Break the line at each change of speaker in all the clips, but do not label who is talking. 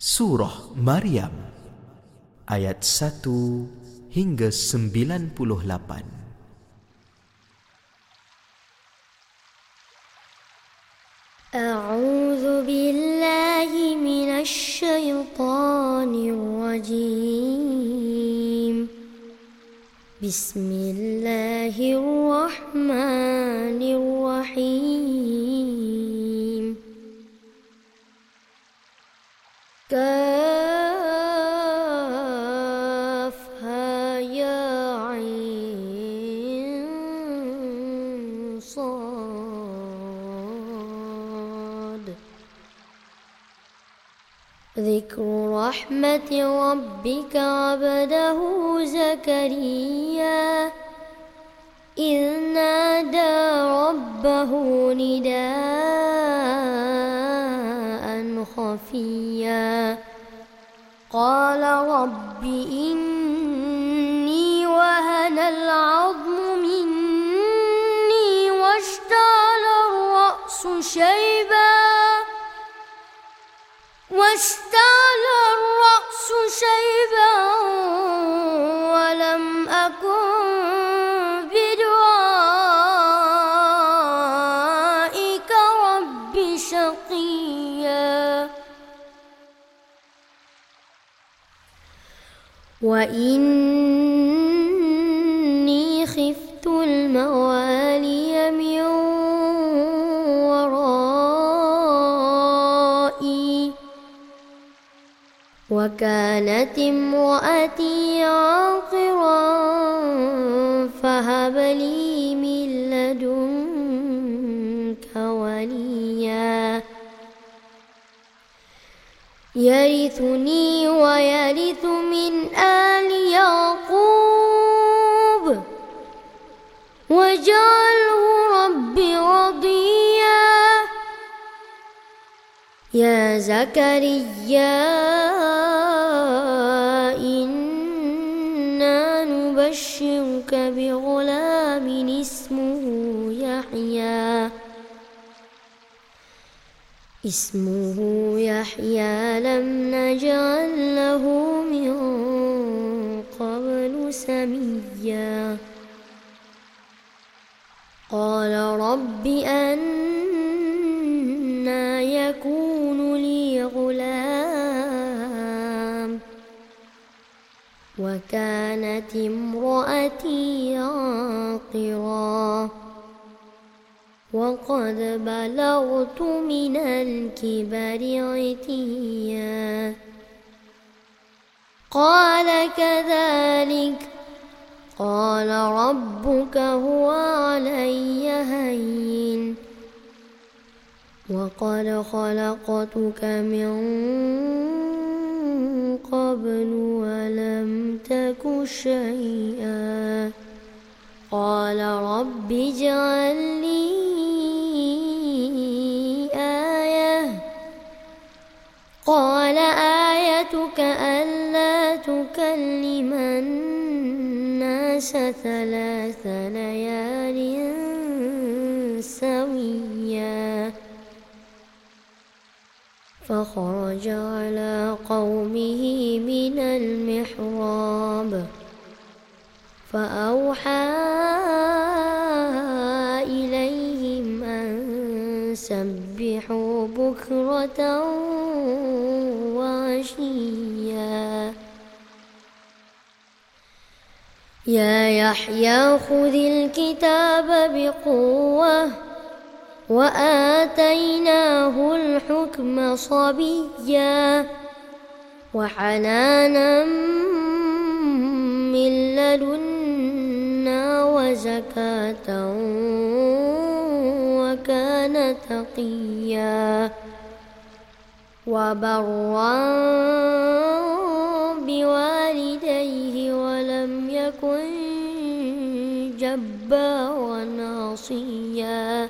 Surah Maryam ayat 1 hingga 98.
أعوذ بالله من الشيطان الرجيم بسم الله الرحمن الرحيم كافها يا عين صاد. ذكر رحمة ربك عبده زكريا إذ نادى ربه نداء خفيا. قال رب إني وهن العظم مني واشتعل الرأس شيبا. وإني خفت الموالي من ورائي. وكانت امرأتي عاقرا فهب لي من لدنك وليا. يرثني زكريا إنا نبشرك بغلام اسمه يحيى اسمه يحيى لم نجعل له من قبل سميا قال رب أنا وكانت امرأتي عاقرا وقد بلغت من الكبر عتيا. قال كذلك. قال ربك هو علي هين. وقد خلقتك من قبل ولم تك شيئا قال رب اجعل لي آية قال آيتك ألا تكلم الناس ثلاث ليال فخرج على قومه من المحراب فأوحى إليهم أن سبحوا بكرة وعشيا يا يحيى خذ الكتاب بقوة وآتيناه الحكم صبيا وحنانا من لدنا وزكاة وكان تقيا وبرا بوالديه ولم يكن جبارا عصيا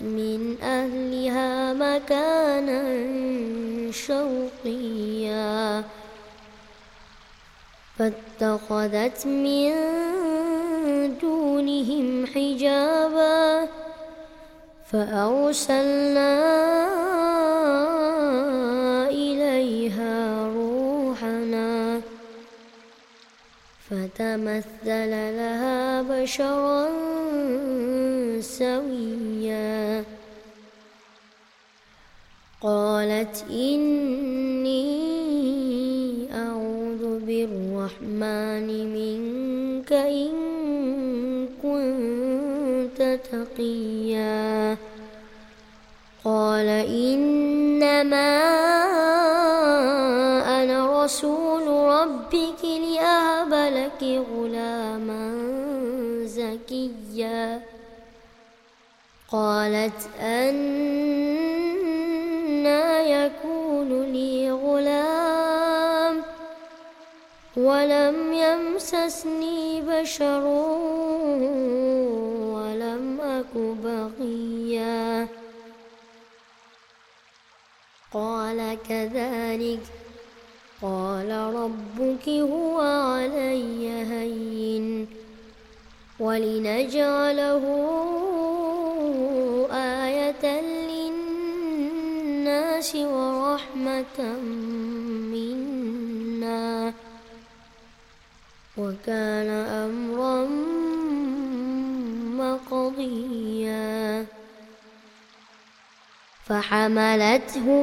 من أهلها مكانا شوقيا. فاتخذت من دونهم حجابا. فأرسلنا فتمثل لها بشرا سويا. قالت إني أعوذ بالرحمن منك إن كنت تقيا. قال إنما أنا رسول ربك لأهب لك غلاما زكيا. قالت أنا يكون لي غلام ولم يمسسني بشر ولم أك بغيا. قال كذلك قال ربك هو علي هين ولنجعله آية للناس ورحمة منا وكان أمرا مقضيا فحملته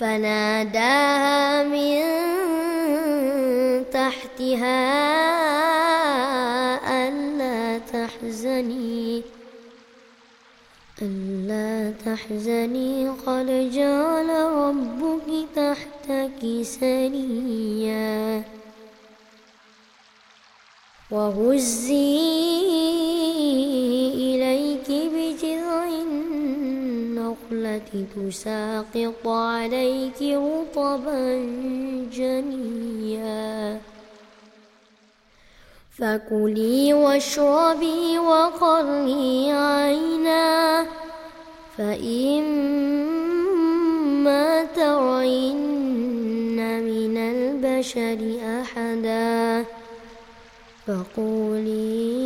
فناداها من تحتها ألا تحزني ألا تحزني. قد جعل ربك تحتك سريا. وهزي إليك تساقط عليك رطبا جنيا. فكلي واشربي وقري عينا فإما ترين من البشر أحدا. فقولي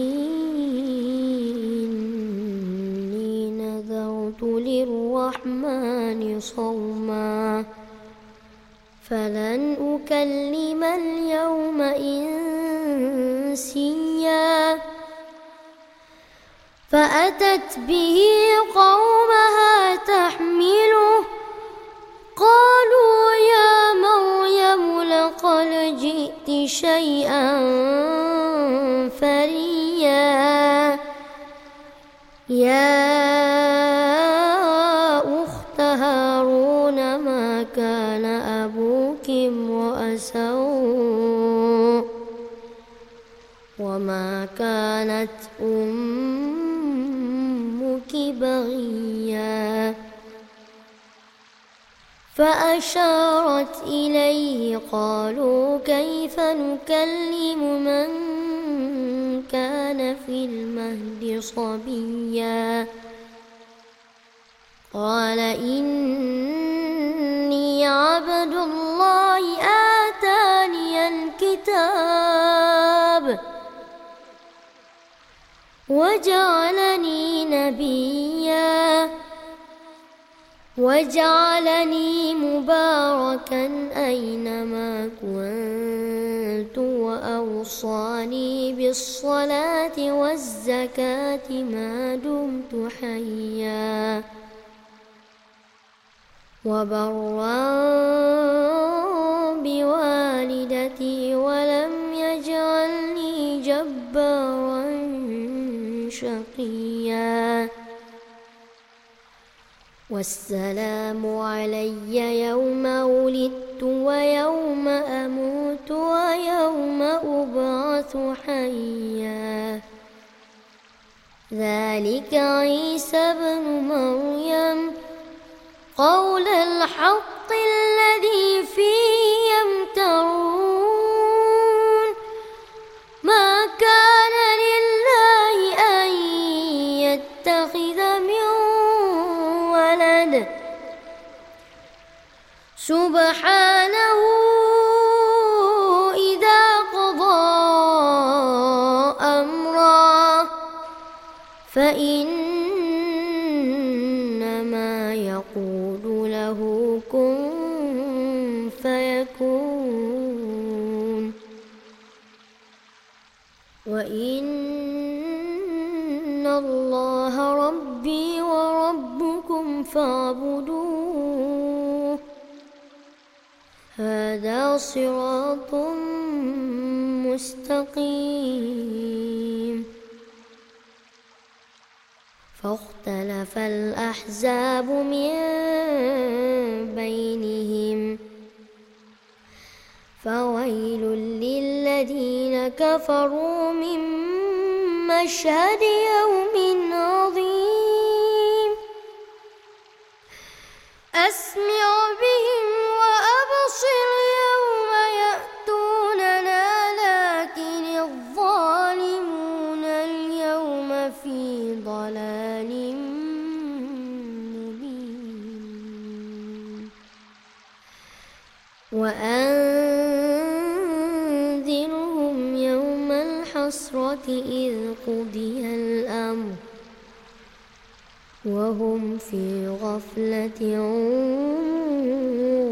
للرحمن صوما. فلن أكلم اليوم إنسيا. فأتت به قومها تحمله. قالوا يا مريم لقد جئت شيئا فريا. يا وما كانت أمك بغيا. فأشارت إليه قالوا كيف نكلم من كان في المهد صبيا. قال إني عبد الله وجعلني نبيا. وجعلني مباركا أينما كنت وأوصاني بالصلاة والزكاة ما دمت حيا. وبرا والسلام علي يوم ولدت ويوم أموت ويوم أبعث حيا. ذلك عيسى بن مريم. قول الحق الذي فيه يمترون. فاختلف الأحزاب من بينهم. فويل للذين كفروا من مشهد يوم وأن الحسرة إذ قضي الأمر وهم في غفلة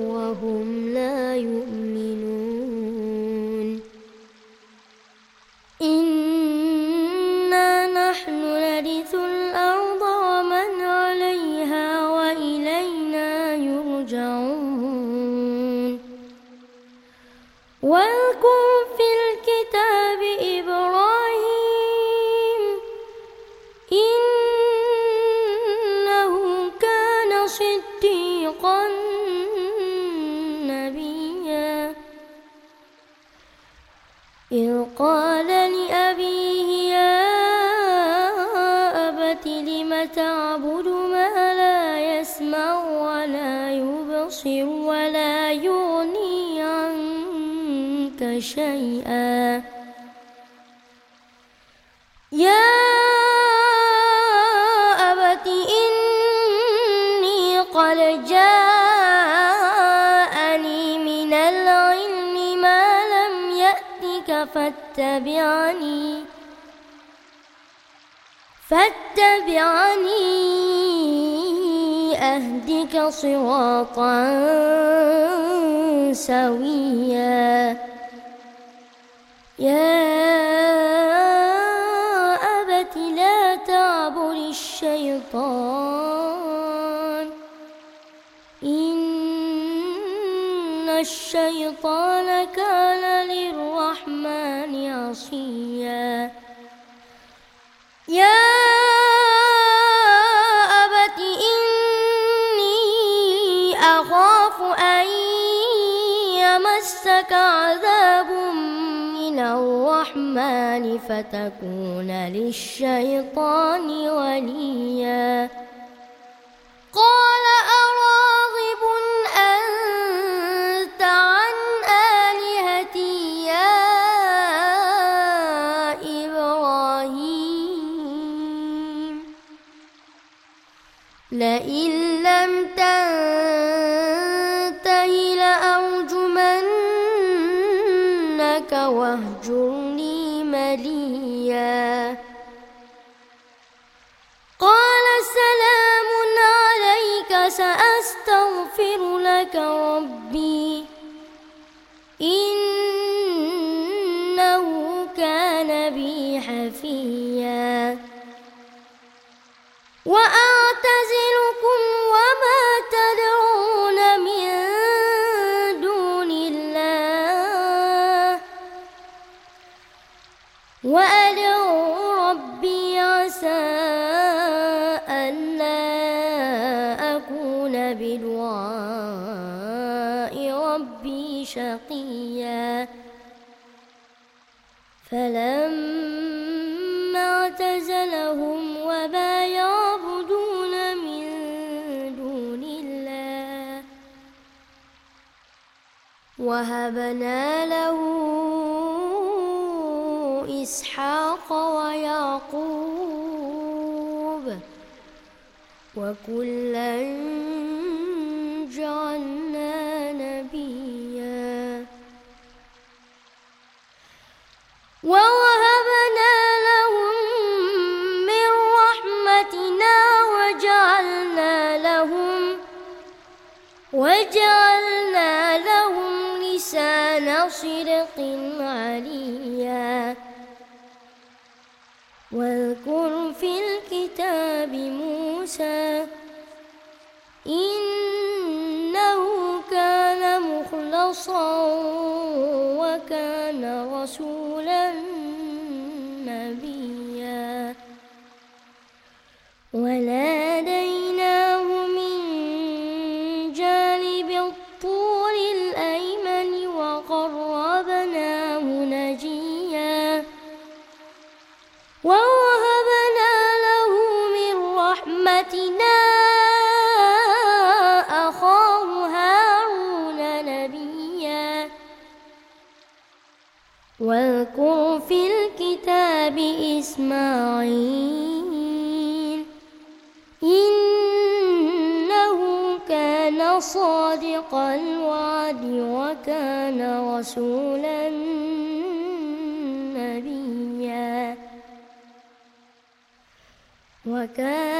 وهم لا يؤمنون قال فاتبعني. فاتبعني أهدك صراطا سويا. يا الشيطان. الشيطان كان للرحمن عصيا. يا أبت إني أخاف أن يمسك عذاب من الرحمن فتكون للشيطان وليا. مليا. قال سلام عليك سأستغفر لك ربي. إنه كان بي حفيا. وأعتزلكم شقيا. فلما اعتزلهم وما يعبدون من دون الله وهبنا له إسحاق ويعقوب وكلا جعلنا ووهبنا لهم من رحمتنا وجعلنا لهم وجعلنا لهم لسان صدق عليا. واذكر في الكتاب موسى إنه كان مخلصا وكان رسولا. وناديناه وكان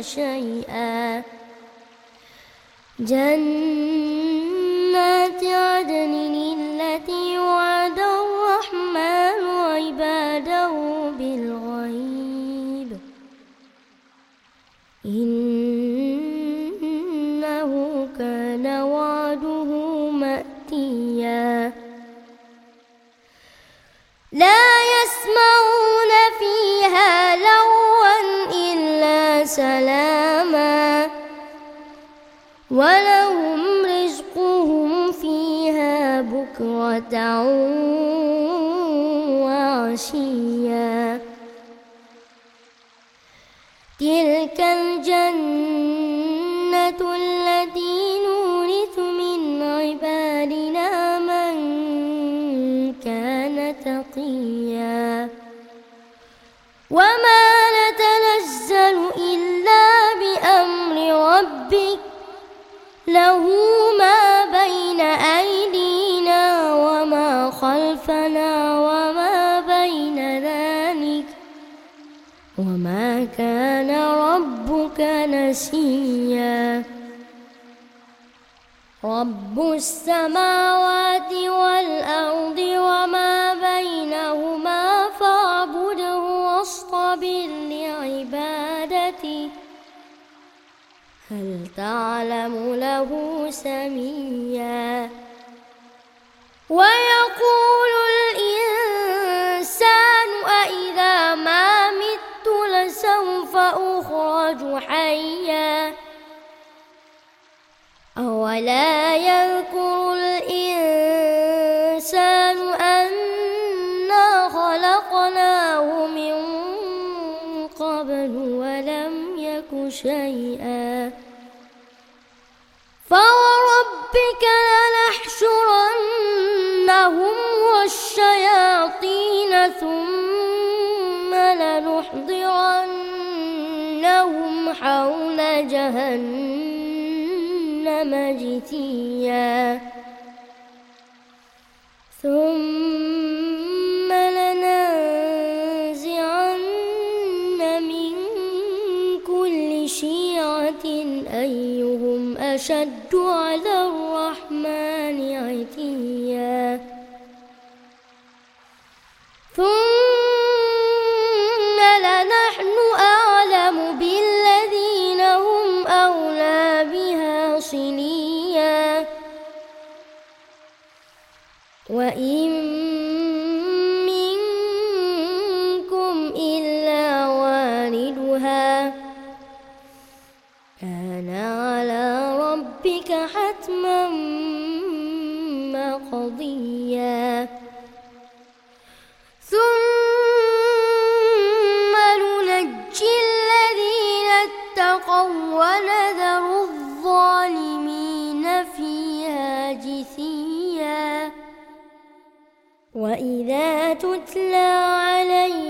شيئا. جنات وعشيا تلك الجنة التي نورث من عبادنا من كان تقيا. وما نتنزل إلا بأمر ربك له ما بين أيدينا كان ربك نسيا. رب السماوات والأرض وما بينهما فاعبده واصطبر لعبادته. هل تعلم له سميا؟ ويقول أولا يذكر الإنسان أنا خلقناه من قبل ولم يك شيئا. فوربك لنحشرنهم والشياطين ثم لنحضرنهم حول جهنم. جثيا ثم لننزعن من كل شيعة أيهم أشد على وإذا تتلى عليهم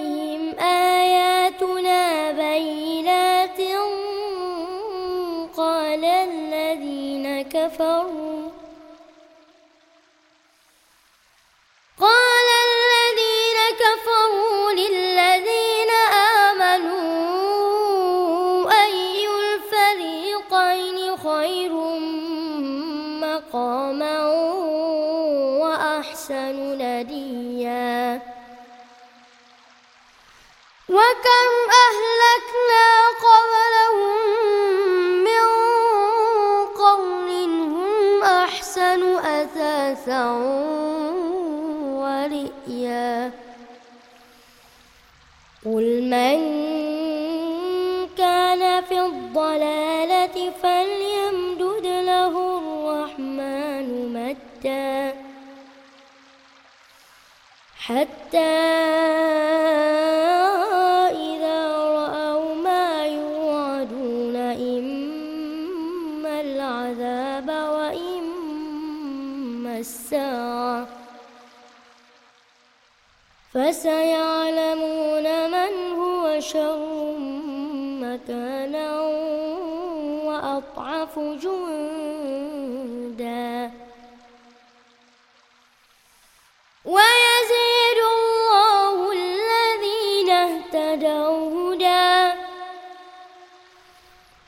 فليمدد له الرحمن مدا حتى إذا رأوا ما يوعدون إما العذاب وإما الساعة فسيعلمون من هو شر جندا ويزيد الله الذين اهتدوا هدى.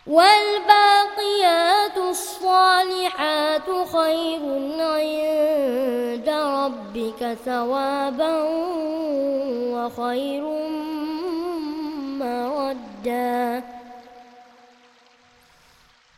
والباقيات الصالحات خير عند ربك ثوابا وخير مردا.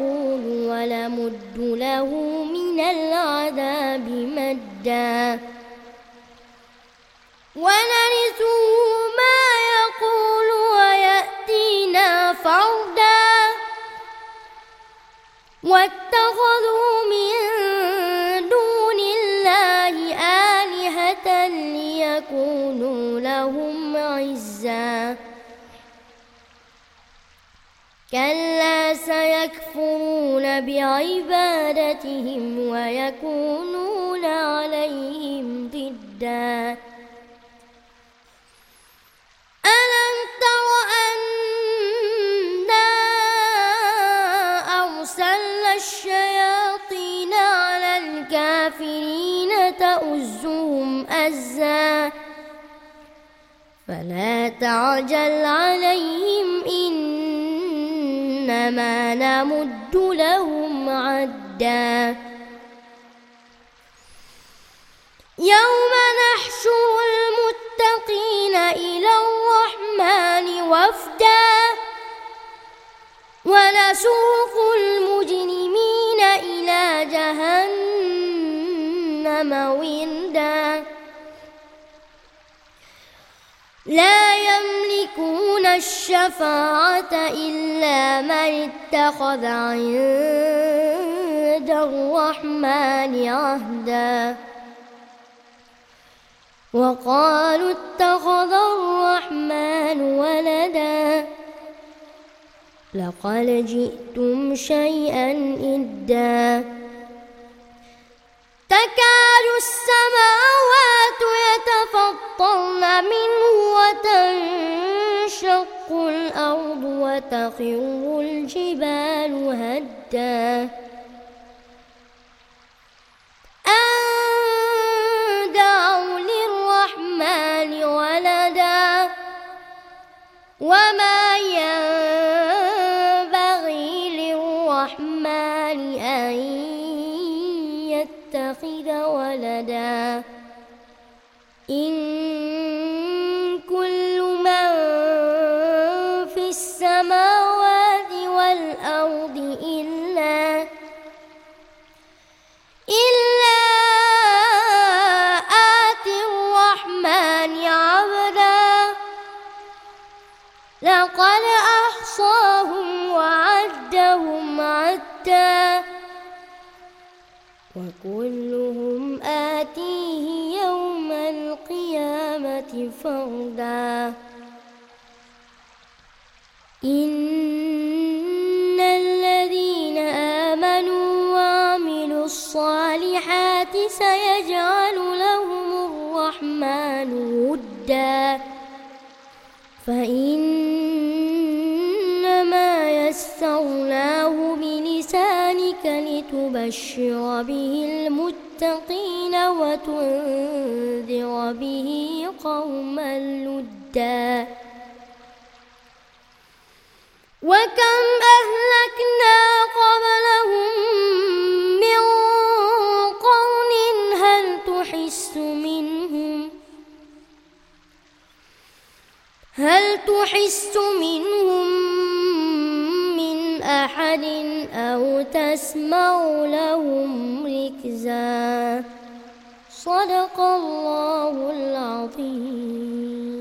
يقول ولمد له من العذاب مدا. ونرثه ما يقول ويأتينا فردا. واتخذوا من دون الله آلهة ليكونوا لهم عزا. كلا سيكفرون بعبادتهم ويكونون عليهم ضدًا. ألم تر أنا أرسلنا الشياطين على الكافرين تؤزهم أزا. فلا تعجل عليهم إنما نمد لهم عدا. يوم نحشر المتقين إلى الرحمن وفدا. ونسوق المجرمين إلى جهنم وردا. لا يملكون الشفاعة إلا من اتخذ عند الرحمن عهدا. وقالوا اتخذ الرحمن ولدا. لقد جئتم شيئا إدا. تكاد السماوات يتفطرن منه وتنشق الأرض وتخر الجبال هدا. وما وكلهم آتيه يوم القيامة فردا. إن الذين آمنوا وعملوا الصالحات سيجعل لهم الرحمن ودا. فإنما لتبشر به المتقين وتنذر به قوما لدا. وكم أهلكنا قبلهم من قرن هل تحس منهم؟ هل تحس منهم من أحد أو تسمع لهم ركزا. صدق الله العظيم.